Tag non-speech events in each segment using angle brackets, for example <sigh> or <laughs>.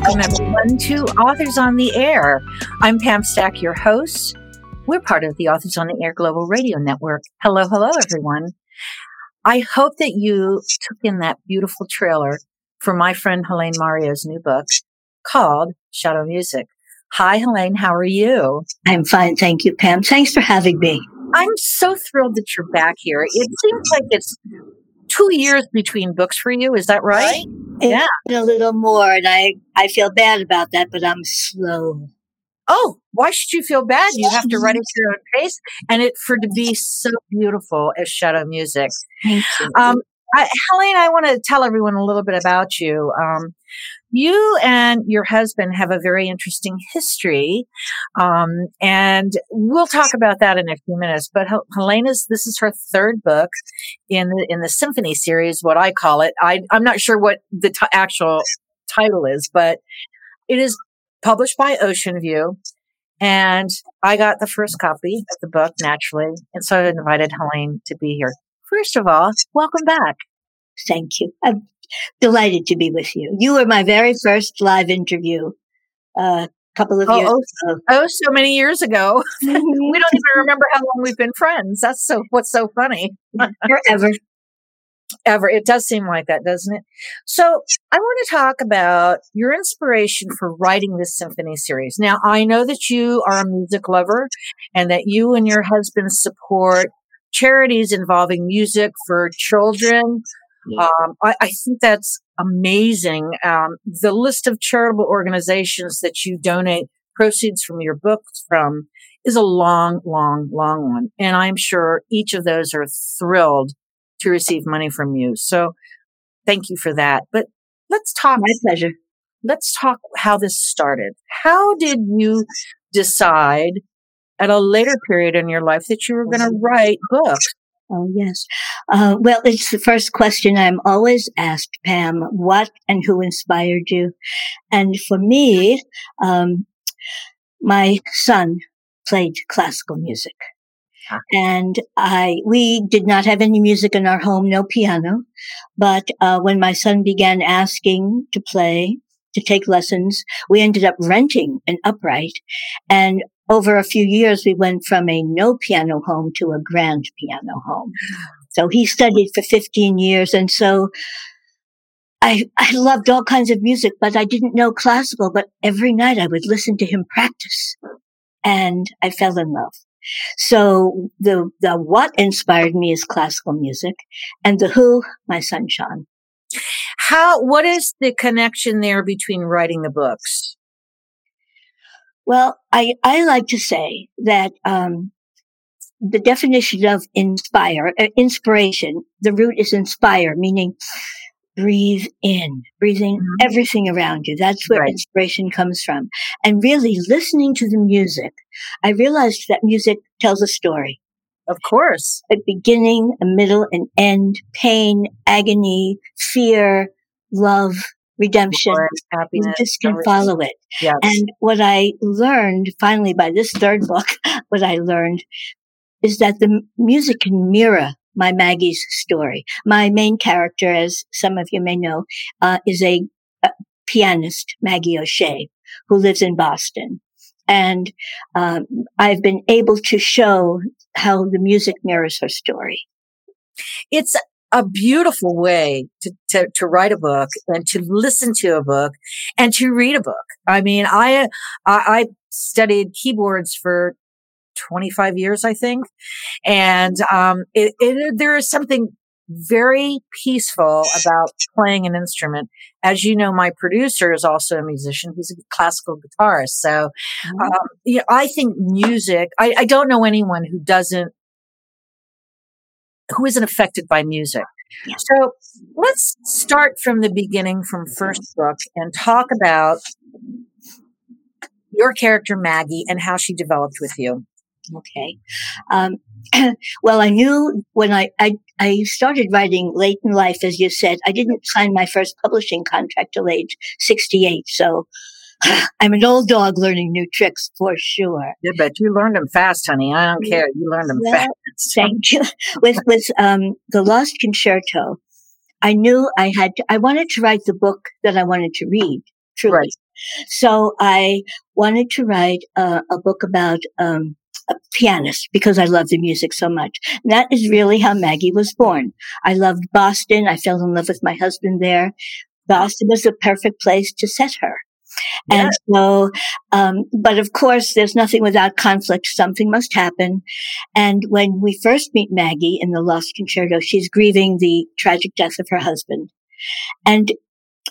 Welcome, everyone, to Authors on the Air. I'm Pam Stack, your host. We're part of the Authors on the Air Global Radio Network. Hello, hello, everyone. I hope that you took in that beautiful trailer for my friend Helaine Mario's new book called Shadow Music. Hi, Helaine. How are you? I'm fine. Thank you, Pam. Thanks for having me. I'm so thrilled that you're back here. It seems like it's two years between books for you. Is that right? Yeah. A little more. And I, I feel bad about that, but I'm slow. Oh, why should you feel bad? You have to write it at your own pace and it for to be so beautiful as shadow music. Thank you. Um, I, Helaine, I want to tell everyone a little bit about you. Um, you and your husband have a very interesting history, um, and we'll talk about that in a few minutes. But Helena's this is her third book in the in the symphony series, what I call it. I, I'm not sure what the t- actual title is, but it is published by Oceanview. And I got the first copy of the book naturally. And so I invited Helaine to be here. First of all, welcome back. Thank you. I'm delighted to be with you. You were my very first live interview a uh, couple of oh, years oh, ago. Oh, so many years ago. <laughs> we don't even remember how long we've been friends. That's so what's so funny. <laughs> Forever. Ever. It does seem like that, doesn't it? So I want to talk about your inspiration for writing this symphony series. Now, I know that you are a music lover and that you and your husband support charities involving music for children. Yeah. Um, I, I, think that's amazing. Um, the list of charitable organizations that you donate proceeds from your books from is a long, long, long one. And I'm sure each of those are thrilled to receive money from you. So thank you for that. But let's talk. My pleasure. Let's talk how this started. How did you decide at a later period in your life that you were going to write books? Oh, yes. Uh, well, it's the first question I'm always asked, Pam. What and who inspired you? And for me, um, my son played classical music. And I, we did not have any music in our home, no piano. But, uh, when my son began asking to play, to take lessons, we ended up renting an upright. And over a few years, we went from a no piano home to a grand piano home. So he studied for 15 years. And so I, I loved all kinds of music, but I didn't know classical, but every night I would listen to him practice and I fell in love. So the, the what inspired me is classical music and the who, my son Sean. How, what is the connection there between writing the books? Well, I, I like to say that, um, the definition of inspire, uh, inspiration, the root is inspire, meaning breathe in, breathing mm-hmm. everything around you. That's where right. inspiration comes from. And really listening to the music, I realized that music tells a story. Of course. A beginning, a middle, an end, pain, agony, fear, love, redemption. happiness. You just can follow it. Yes. And what I learned finally by this third book, <laughs> what I learned is that the music can mirror my Maggie's story. My main character, as some of you may know, uh, is a, a, pianist, Maggie O'Shea, who lives in Boston. And um, I've been able to show how the music mirrors her story. It's a beautiful way to, to, to, write a book and to listen to a book and to read a book. I mean, I, I, I studied keyboards for 25 years, I think. And, um, it, it, there is something very peaceful about playing an instrument. As you know, my producer is also a musician. He's a classical guitarist. So, mm-hmm. um, you know, I think music, I, I don't know anyone who doesn't who isn't affected by music. Yeah. So let's start from the beginning, from first book, and talk about your character Maggie and how she developed with you. Okay. Um, <clears throat> well, I knew when I, I, I started writing late in life, as you said, I didn't sign my first publishing contract till age 68. So <laughs> I'm an old dog learning new tricks for sure. Yeah, but you learned them fast, honey. I don't care. You learned them well, fast. <laughs> Thank you. <laughs> with with um, the Lost Concerto, I knew I had. To, I wanted to write the book that I wanted to read. Truly. Right. So I wanted to write a, a book about um, a pianist because I love the music so much. And that is really how Maggie was born. I loved Boston. I fell in love with my husband there. Boston was the perfect place to set her. Yeah. And so, um, but of course, there's nothing without conflict. Something must happen. And when we first meet Maggie in the Lost Concerto, she's grieving the tragic death of her husband. And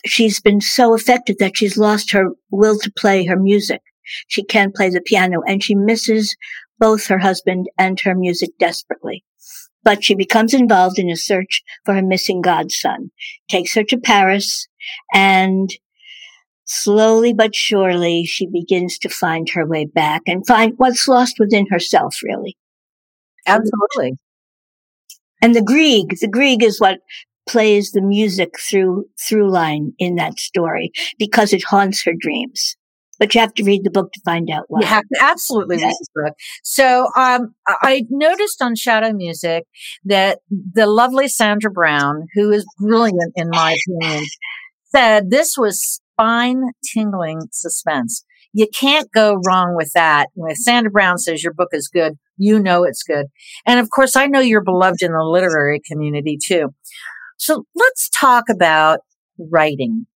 she's been so affected that she's lost her will to play her music. She can't play the piano and she misses both her husband and her music desperately. But she becomes involved in a search for her missing godson, takes her to Paris, and slowly but surely she begins to find her way back and find what's lost within herself, really. Absolutely. And the Grieg, the Grieg is what plays the music through through line in that story because it haunts her dreams but you have to read the book to find out why. You have to absolutely read the book. So, um, I noticed on Shadow Music that the lovely Sandra Brown, who is brilliant in my opinion, said this was spine tingling suspense. You can't go wrong with that. When Sandra Brown says your book is good, you know it's good. And of course, I know you're beloved in the literary community too. So let's talk about writing.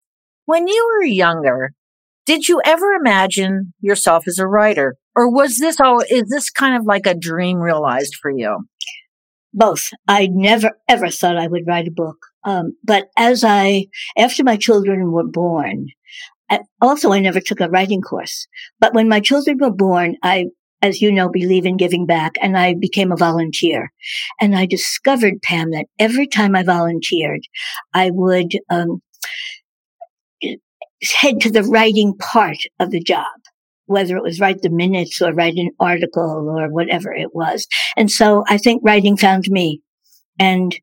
When you were younger, did you ever imagine yourself as a writer? Or was this all, is this kind of like a dream realized for you? Both. I never ever thought I would write a book. Um, but as I, after my children were born, I, also I never took a writing course. But when my children were born, I, as you know, believe in giving back and I became a volunteer. And I discovered, Pam, that every time I volunteered, I would, um, head to the writing part of the job, whether it was write the minutes or write an article or whatever it was. And so I think writing found me. And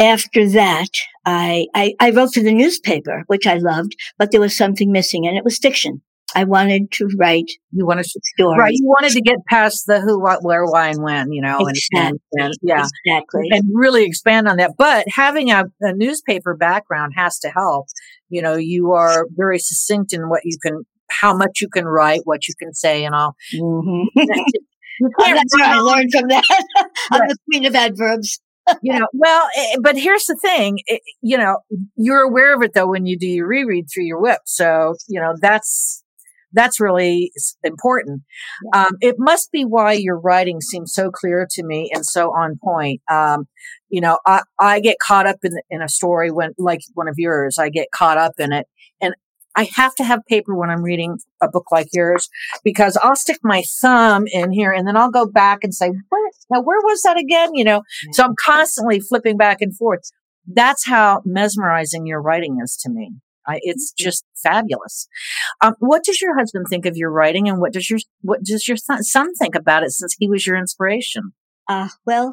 after that, I, I, I wrote for the newspaper, which I loved, but there was something missing and it was fiction. I wanted to write. You wanted to story, right? You wanted to get past the who, what, where, why, and when. You know, exactly. and, and yeah, exactly, and really expand on that. But having a, a newspaper background has to help. You know, you are very succinct in what you can, how much you can write, what you can say, and all. Mm-hmm. <laughs> that's what I learned from that. <laughs> I'm the queen of adverbs you know, well, eh, but here's the thing, it, eh, you know, you're aware of it though when you do your reread through your whip. So, you know, that's that's really important. Um, it must be why your writing seems so clear to me and so on point. Um, you know, I, I get caught up in, in a story when, like one of yours, I get caught up in it and I have to have paper when I'm reading a book like yours because I'll stick my thumb in here and then I'll go back and say, where, now where was that again? You know, so I'm constantly flipping back and forth. That's how mesmerizing your writing is to me. I, it's just fabulous. Um, what does your husband think of your writing, and what does your what does your son, son think about it since he was your inspiration? Uh, well,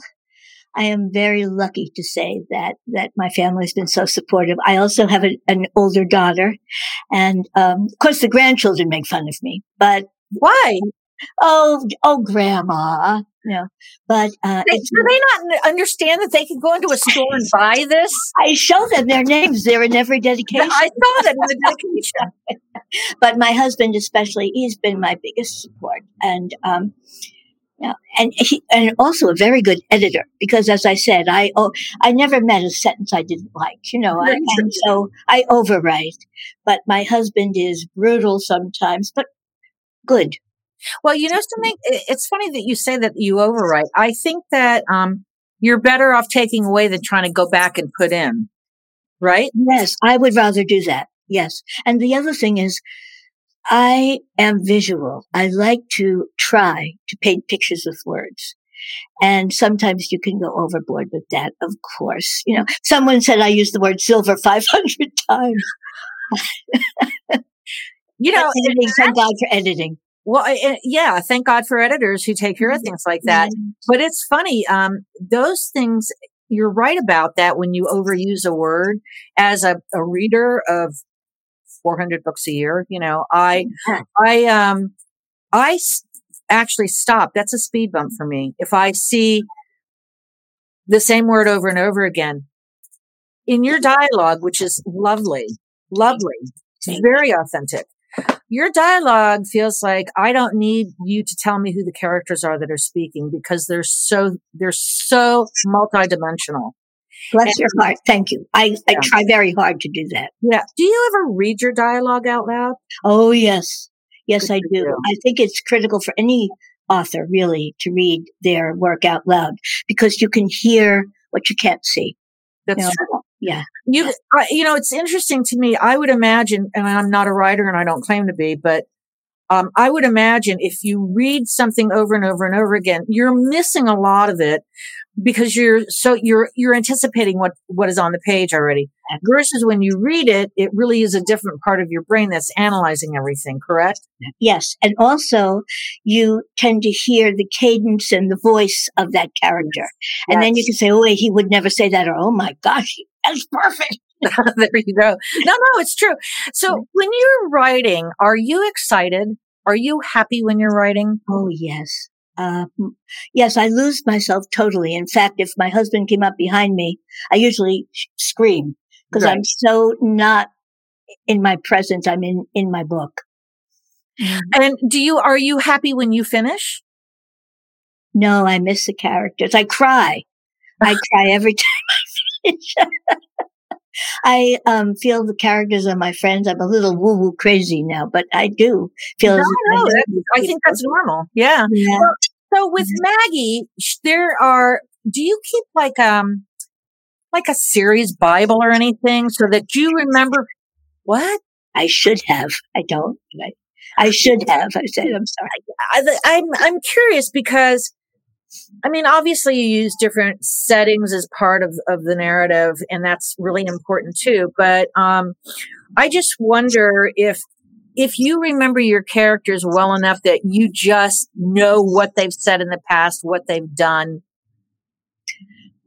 I am very lucky to say that that my family has been so supportive. I also have a, an older daughter, and um, of course the grandchildren make fun of me. But why? Oh, oh, grandma. No, but uh, they, do they not understand that they can go into a store and buy this? I show them their names. They're in every dedication. I saw that in the dedication. <laughs> but my husband, especially, he's been my biggest support, and um, yeah, and he, and also a very good editor because, as I said, I oh, I never met a sentence I didn't like, you know, I, and so I overwrite. But my husband is brutal sometimes, but good. Well, you know something? It's funny that you say that you overwrite. I think that um, you're better off taking away than trying to go back and put in, right? Yes, I would rather do that. Yes. And the other thing is, I am visual. I like to try to paint pictures with words. And sometimes you can go overboard with that, of course. You know, someone said I used the word silver <laughs> 500 times. <laughs> you know, editing, thank God for editing. Well, yeah, thank God for editors who take care of things like that. Mm-hmm. But it's funny, um, those things, you're right about that when you overuse a word as a, a reader of 400 books a year. You know, I, I, um, I s- actually stop. That's a speed bump for me. If I see the same word over and over again in your dialogue, which is lovely, lovely, very authentic. Your dialogue feels like I don't need you to tell me who the characters are that are speaking because they're so they're so multidimensional. Bless and, your heart. Thank you. I, yeah. I try very hard to do that. Yeah. Do you ever read your dialogue out loud? Oh yes. Yes, I do. I think it's critical for any author really to read their work out loud because you can hear what you can't see. That's you know? true. Yeah. You, uh, you know, it's interesting to me. I would imagine, and I'm not a writer and I don't claim to be, but um, I would imagine if you read something over and over and over again, you're missing a lot of it because you're so you're you're anticipating what what is on the page already. Versus when you read it, it really is a different part of your brain that's analyzing everything. Correct? Yes, and also you tend to hear the cadence and the voice of that character, yes. and yes. then you can say, "Oh, wait, he would never say that," or "Oh my gosh, that's perfect." There you go. No, no, it's true. So when you're writing, are you excited? Are you happy when you're writing? Oh, yes. Uh, yes, I lose myself totally. In fact, if my husband came up behind me, I usually scream because right. I'm so not in my presence. I'm in, in my book. Mm-hmm. And do you, are you happy when you finish? No, I miss the characters. I cry. I <laughs> cry every <laughs> time I finish. <laughs> I um, feel the characters are my friends. I'm a little woo woo crazy now, but I do feel. No, no, I think that's normal. Yeah. yeah. Well, so with Maggie, there are. Do you keep like um like a series Bible or anything so that you remember what? I should have. I don't. I, I should have. I said, I'm sorry. I, I'm I'm curious because I mean, obviously you use different settings as part of, of the narrative, and that's really important too. But um, I just wonder if if you remember your characters well enough that you just know what they've said in the past, what they've done.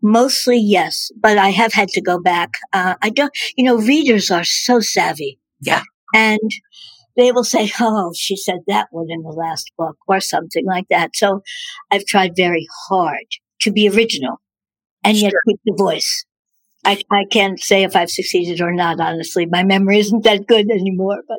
Mostly yes, but I have had to go back. Uh, I don't, you know, readers are so savvy. Yeah. And they will say, <laughs> Oh, she said that one in the last book or something like that. So I've tried very hard to be original and yet sure. keep the voice. I, I can't say if I've succeeded or not, honestly. My memory isn't that good anymore, but.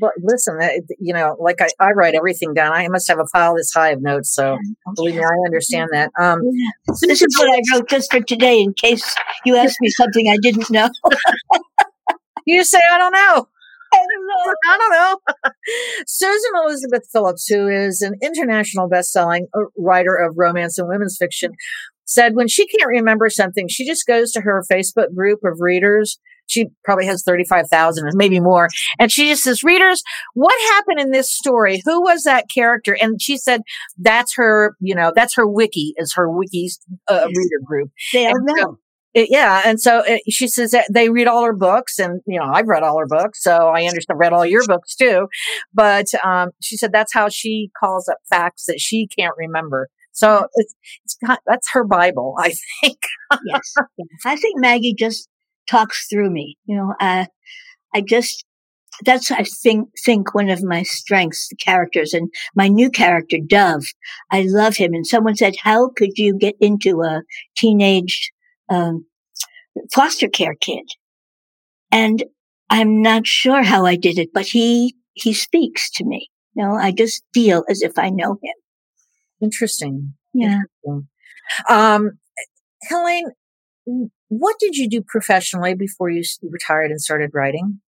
Well, listen, you know, like I, I write everything down. I must have a pile this high of notes. So believe me, I understand that. Um, yeah. This is what I wrote just for today in case you ask me something I didn't know. <laughs> you say, I don't know. I don't know. <laughs> Susan Elizabeth Phillips, who is an international best-selling uh, writer of romance and women's fiction, said when she can't remember something, she just goes to her Facebook group of readers. She probably has 35,000 or maybe more. And she just says, readers, what happened in this story? Who was that character? And she said, that's her, you know, that's her wiki is her wiki's uh, reader group. They know. It, yeah. And so it, she says that they read all her books and, you know, I've read all her books. So I understand, read all your books too. But, um, she said that's how she calls up facts that she can't remember. So it's, it's got, that's her Bible, I think. <laughs> yes. I think Maggie just talks through me. You know, uh, I just, that's, I think, think one of my strengths, the characters and my new character, Dove. I love him. And someone said, how could you get into a teenage um, foster care kid. And I'm not sure how I did it, but he, he speaks to me. You know, I just feel as if I know him. Interesting. Yeah. Interesting. Um, Helaine, what did you do professionally before you retired and started writing?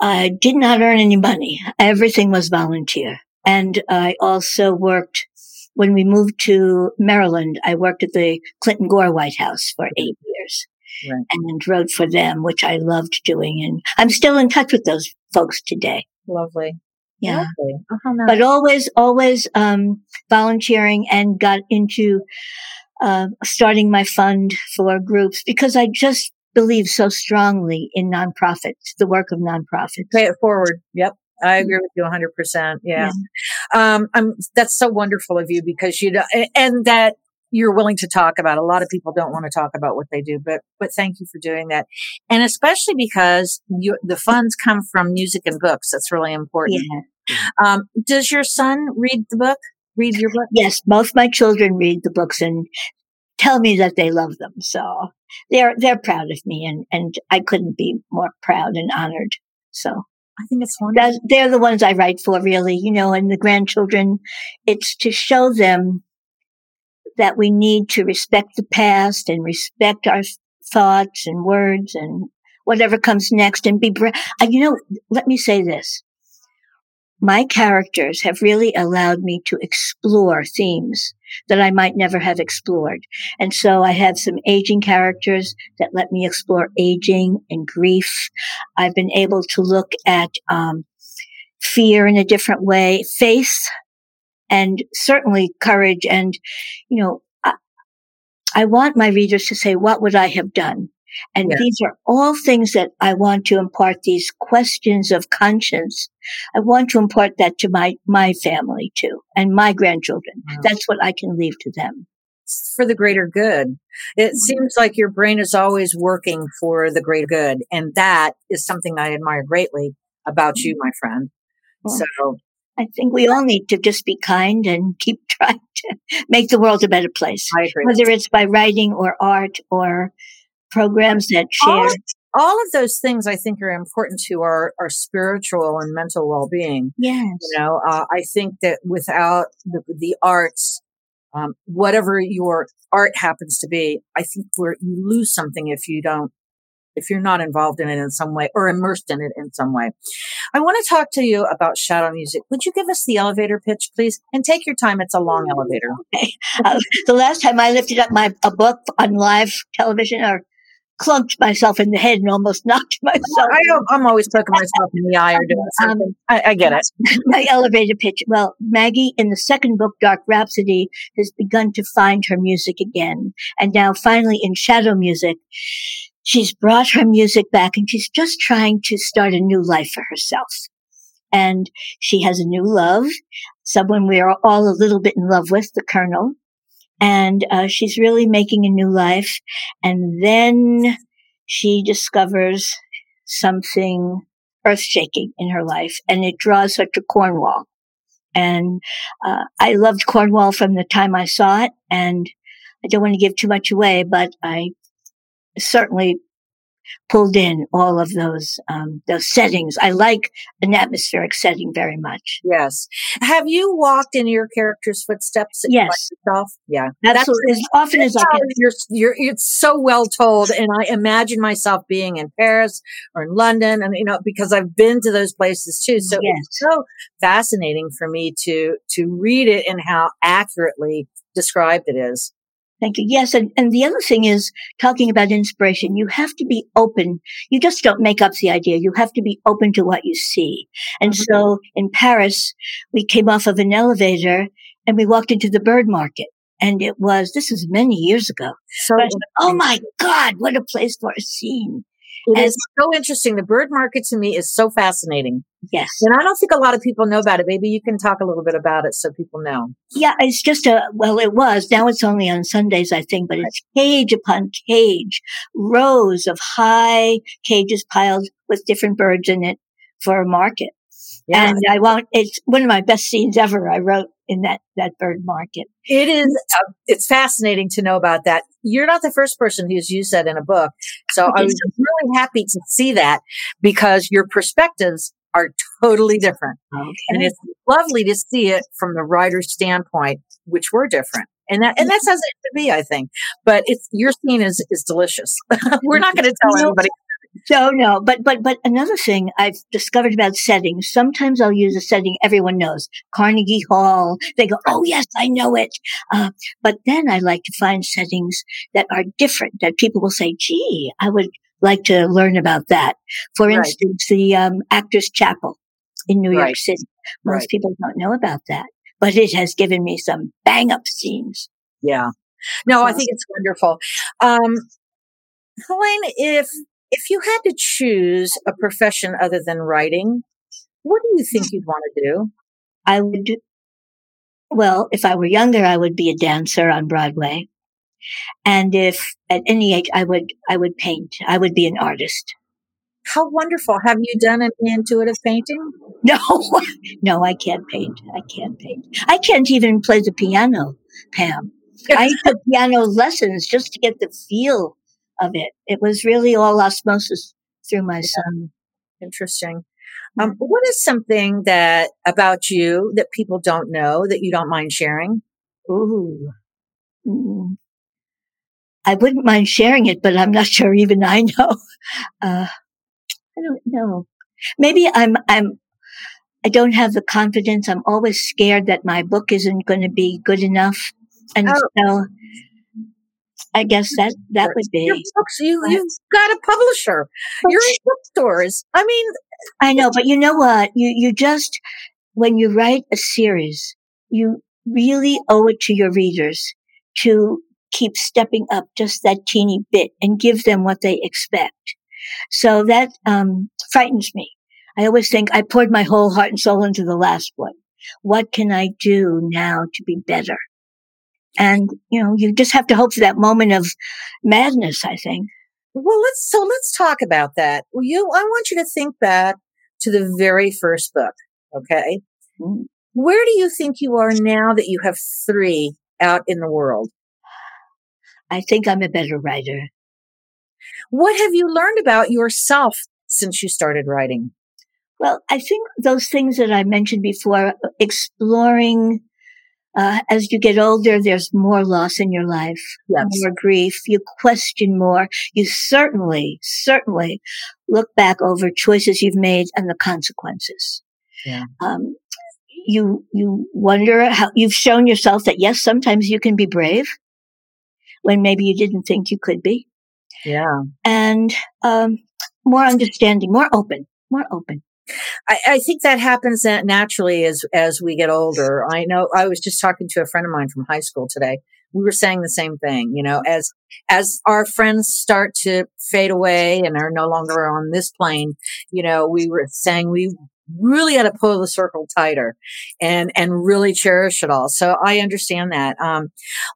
I did not earn any money. Everything was volunteer. And I also worked when we moved to Maryland, I worked at the Clinton Gore White House for eight years right. and wrote for them, which I loved doing. And I'm still in touch with those folks today. Lovely. Yeah. Lovely. Oh, nice. But always, always, um, volunteering and got into, uh, starting my fund for groups because I just believe so strongly in nonprofits, the work of nonprofits. Pay it forward. Yep. I agree with you 100%. Yeah. yeah. Um, I'm, that's so wonderful of you because you and that you're willing to talk about. A lot of people don't want to talk about what they do, but, but thank you for doing that. And especially because you, the funds come from music and books. That's really important. Yeah. Um, does your son read the book? Read your book? Yes. Both my children read the books and tell me that they love them. So they're, they're proud of me and, and I couldn't be more proud and honored. So I think it's wonderful. they're the ones I write for, really. You know, and the grandchildren, it's to show them that we need to respect the past and respect our thoughts and words and whatever comes next and be, bra- you know, let me say this. My characters have really allowed me to explore themes that I might never have explored. And so I have some aging characters that let me explore aging and grief. I've been able to look at, um, fear in a different way, faith, and certainly courage. And, you know, I, I want my readers to say, what would I have done? And yes. these are all things that I want to impart these questions of conscience. I want to impart that to my, my family too and my grandchildren. Wow. That's what I can leave to them. For the greater good. It mm-hmm. seems like your brain is always working for the greater good. And that is something I admire greatly about you, mm-hmm. my friend. Well, so I think we all need to just be kind and <laughs> keep trying to make the world a better place. Whether it's by writing or art or programs that share. All, all, of those things I think are important to our, our spiritual and mental well being. Yes. You know, uh, I think that without the, the arts, um, whatever your art happens to be, I think where you lose something if you don't if you're not involved in it in some way or immersed in it in some way. I want to talk to you about shadow music. Would you give us the elevator pitch, please? And take your time. It's a long elevator. <laughs> Okay. Uh, the last time I lifted up my a book on live television or clunked myself in the head and almost <laughs> knocked myself. I, am always poking <laughs> myself in the eye or doing um, something. Um, I, I, get it. <laughs> my elevator pitch. Well, Maggie in the second book, Dark Rhapsody, has begun to find her music again. And now finally in Shadow Music, she's brought her music back and she's just trying to start a new life for herself. And she has a new love, someone we are all a little bit in love with, the Colonel. And uh, she's really making a new life. And then she discovers something earth shaking in her life and it draws her to Cornwall. And uh, I loved Cornwall from the time I saw it. And I don't want to give too much away, but I certainly pulled in all of those um, those settings. I like an atmospheric setting very much. Yes. Have you walked in your character's footsteps? Yes. Yourself? Yeah. Absolutely. As often as I can. <laughs> You're, you're, it's so well told, and I imagine myself being in Paris or in London, and you know because I've been to those places too. So yes. it's so fascinating for me to to read it and how accurately described it is. Thank you. Yes. And, and the other thing is talking about inspiration. You have to be open. You just don't make up the idea. You have to be open to what you see. And mm-hmm. so in Paris, we came off of an elevator and we walked into the bird market. And it was, this was many years ago. So, but, oh my God, what a place for a scene. It is so interesting. The bird market to me is so fascinating. Yes. And I don't think a lot of people know about it. Maybe you can talk a little bit about it so people know. Yeah, it's just a, well, it was. Now it's only on Sundays, I think, but it's cage upon cage, rows of high cages piled with different birds in it for a market. Yeah. And I want, it's one of my best scenes ever. I wrote in that, that bird market. It is, uh, it's fascinating to know about that. You're not the first person who's used that in a book. So I was really happy to see that because your perspectives are totally different. Okay. And it's lovely to see it from the writer's standpoint, which were different. And that, and that's as it should be, I think. But it's, your scene is, is delicious. <laughs> we're not going to tell anybody so no, but but but another thing I've discovered about settings. Sometimes I'll use a setting everyone knows, Carnegie Hall. They go, "Oh yes, I know it." Uh, but then I like to find settings that are different. That people will say, "Gee, I would like to learn about that." For right. instance, the um, Actors Chapel in New right. York City. Most right. people don't know about that, but it has given me some bang up scenes. Yeah. No, I think it's wonderful. Um, Helaine, if if you had to choose a profession other than writing, what do you think you'd want to do? I would, well, if I were younger, I would be a dancer on Broadway. And if at any age, I would, I would paint. I would be an artist. How wonderful. Have you done any intuitive painting? <laughs> No, no, I can't paint. I can't paint. I can't even play the piano, Pam. I <laughs> took piano lessons just to get the feel of it. It was really all osmosis through my son. Interesting. Um, what is something that about you that people don't know that you don't mind sharing? Ooh. Mm. I wouldn't mind sharing it, but I'm not <laughs> sure even I know. Uh, I don't know. Maybe I'm, I'm, I don't have the confidence. I'm always scared that my book isn't going to be good enough. And oh. so I guess that, that would be. Your books, you, you've got a publisher. You're in bookstores. I mean, I know, but you know what? You, you just, when you write a series, you really owe it to your readers to keep stepping up just that teeny bit and give them what they expect. So that, um, frightens me. I always think I poured my whole heart and soul into the last one. What can I do now to be better? And, you know, you just have to hope for that moment of madness, I think. Well, let's, so let's talk about that. You, I want you to think back to the very first book. Okay. Mm-hmm. Where do you think you are now that you have three out in the world? I think I'm a better writer. What have you learned about yourself since you started writing? Well, I think those things that I mentioned before, exploring uh, as you get older, there's more loss in your life, yes. more grief. You question more. You certainly, certainly look back over choices you've made and the consequences. Yeah. Um, you, you wonder how you've shown yourself that yes, sometimes you can be brave when maybe you didn't think you could be. Yeah. And, um, more understanding, more open, more open. I, I, think that happens naturally as as we get older. I know I was just talking to a friend of mine from high school today. We were saying the same thing, you know, as as our friends start to fade away and are no longer on this plane, you know, we were saying we really had to pull the circle tighter and and really cherish it all. So I understand that. Um,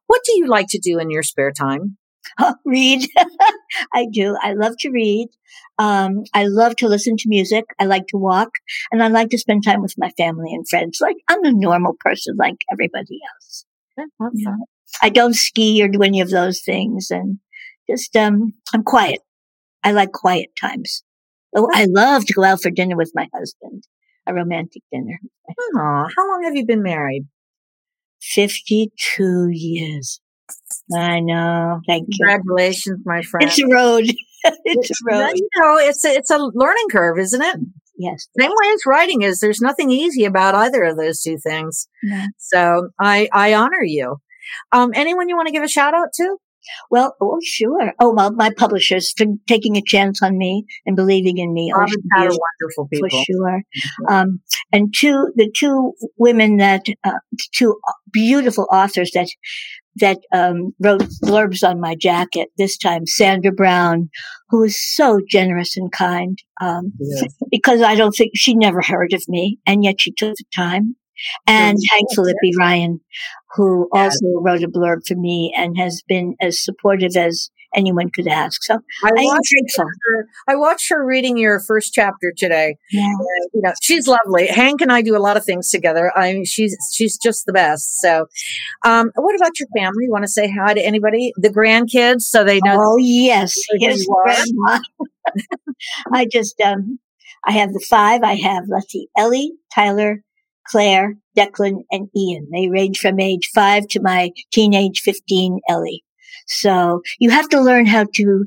what do you like to do in your spare time? Oh, <laughs> read. <laughs> I do. I love to read. Um, I love to listen to music. I like to walk and I like to spend time with my family and friends. Like I'm a normal person like everybody else. Yeah. I don't ski or do any of those things and just, um, I'm quiet. I like quiet times. Oh, I love to go out for dinner with my husband, a romantic dinner. Oh, how long have you been married? 52 years. I know. Thank you. Congratulations, you. my friend. <laughs> It's a road. it's a road. You know, it's a, it's a learning curve, isn't it? Yes. Same way as writing is. There's nothing easy about either of those two things. No. So I I honor you. Um, anyone you want to give a shout out to? Well, oh, sure. Oh, well, my publishers for taking a chance on me and believing in me. Oh, wonderful people. For sure. Mm-hmm. Um, and two, the two women that, uh, two beautiful authors that that um, wrote blurbs on my jacket this time, Sandra Brown, who is so generous and kind. Um, yes. Because I don't think she never heard of me, and yet she took the time. And Hank Phillippi Ryan, who also wrote a blurb for me and has been as supportive as anyone could ask. So I, I watched her, I watched her reading your first chapter today. Yeah. you know, she's lovely. Hank and I do a lot of things together. I mean, she's she's just the best. So, um, what about your family? You want to say hi to anybody? The grandkids, so they know. Oh yes, yes, grandma. <laughs> I just um, I have the five. I have let's see, Ellie, Tyler, Claire, Declan, and Ian. They range from age five to my teenage 15 Ellie. So you have to learn how to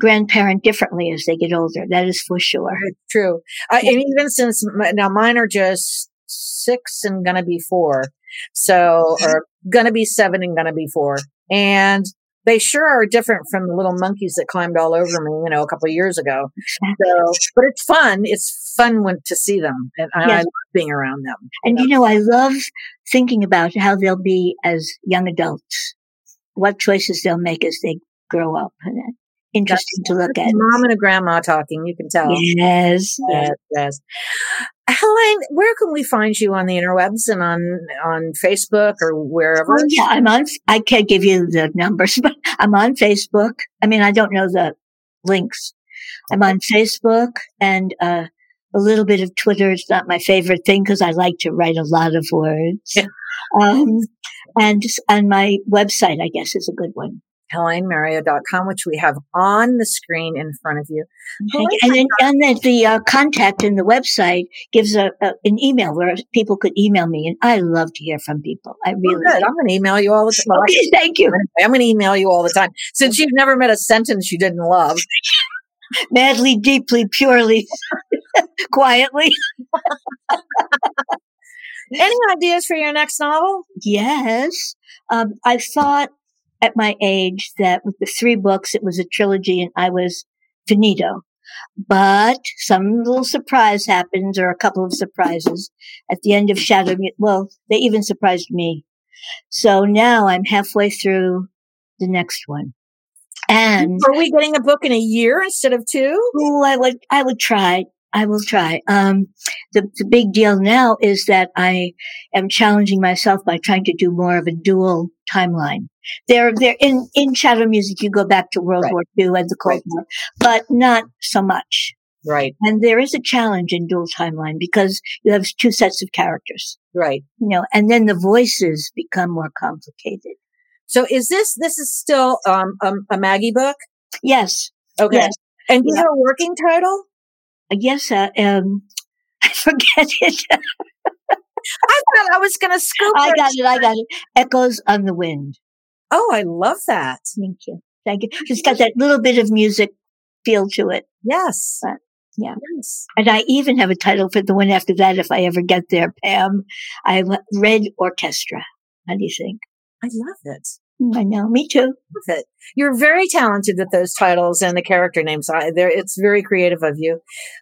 grandparent differently as they get older. That is for sure. true. Uh, and even since now mine are just six and gonna be four. So, <laughs> or gonna be seven and gonna be four. And they sure are different from the little monkeys that climbed all over me, you know, a couple of years ago. So, <laughs> but it's fun. It's fun when, to see them, and yes. I love being around them. And you know, I love thinking about how they'll be as young adults what choices they'll make as they grow up. Interesting That's, to look at. Mom and a grandma talking, you can tell. Yes. Yes. yes. Helaine, where can we find you on the interwebs and on on Facebook or wherever? Oh, yeah, I'm on. I can't give you the numbers, <laughs> but I'm on Facebook. I mean, I don't know the links. I'm on Facebook and uh, a little bit of Twitter. It's not my favorite thing because I like to write a lot of words. um, and and my website, I guess, is a good one. HelaineMario.com, which we have on the screen in front of you. And, then, and then the uh, contact in the website gives a, a, an email where people could email me, and I love to hear from people. I really. Oh. I'm going to email you all the <laughs> time. Okay, thank you. <laughs> I'm going to email you all the time since you've never met a sentence you didn't love. <laughs> Madly, deeply, purely, quietly. Any ideas for your next novel? Yes. Um, I thought at my age that with the three books, it was a trilogy and I was finito. But some little surprise happens or a couple of surprises at the end of Shadow. Well, they even surprised me. So now I'm halfway through the next one. And are we getting a book in a year instead of two? Oh, I would, I would try. I will try. Um, the, the big deal now is that I am challenging myself by trying to do more of a dual timeline. They're, they're in, in shadow music. You go back to World right. War II and the Cold right. War, but not so much. Right. And there is a challenge in dual timeline because you have two sets of characters. Right. You know, and then the voices become more complicated. So is this, this is still, um, a, a Maggie book? Yes. Okay. Yes. And do you have a working title? Yes, uh, um, <laughs> I forget it. I thought I was going to scoop. It. I got it. I got it. Echoes on the wind. Oh, I love that. Thank you. Thank you. It's got that little bit of music feel to it. Yes. But, yeah. Yes. And I even have a title for the one after that if I ever get there, Pam. I have Red Orchestra. How do you think? I love it. I know, me too. You're very talented with those titles and the character names. I, there, it's very creative of you.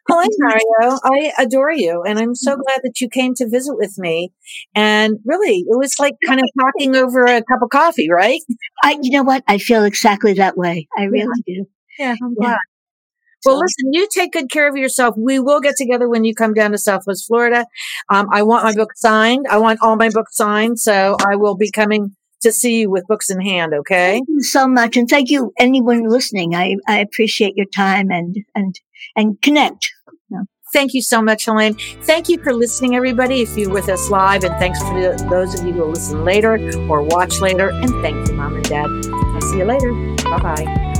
Helaine Mario, I adore you, and I'm so glad that you came to visit with me. And really, it was like <laughs> kind of talking over a cup of coffee, right? I, you know what? I feel exactly that way. I really yeah. do. Yeah, I'm glad. Well, listen, you take good care of yourself. We will get together when you come down to Southwest Florida. Um, I want my book signed. I want all my books signed. So I will be coming to see you with books in hand. Okay. Thank you so much. And thank you, anyone listening. I, I appreciate your time and, and, and connect. Thank you so much, Helaine. Thank you for listening, everybody. If you're with us live, and thanks for those of you who will listen later or watch later. And thank you, Mom and Dad. I'll see you later. Bye bye.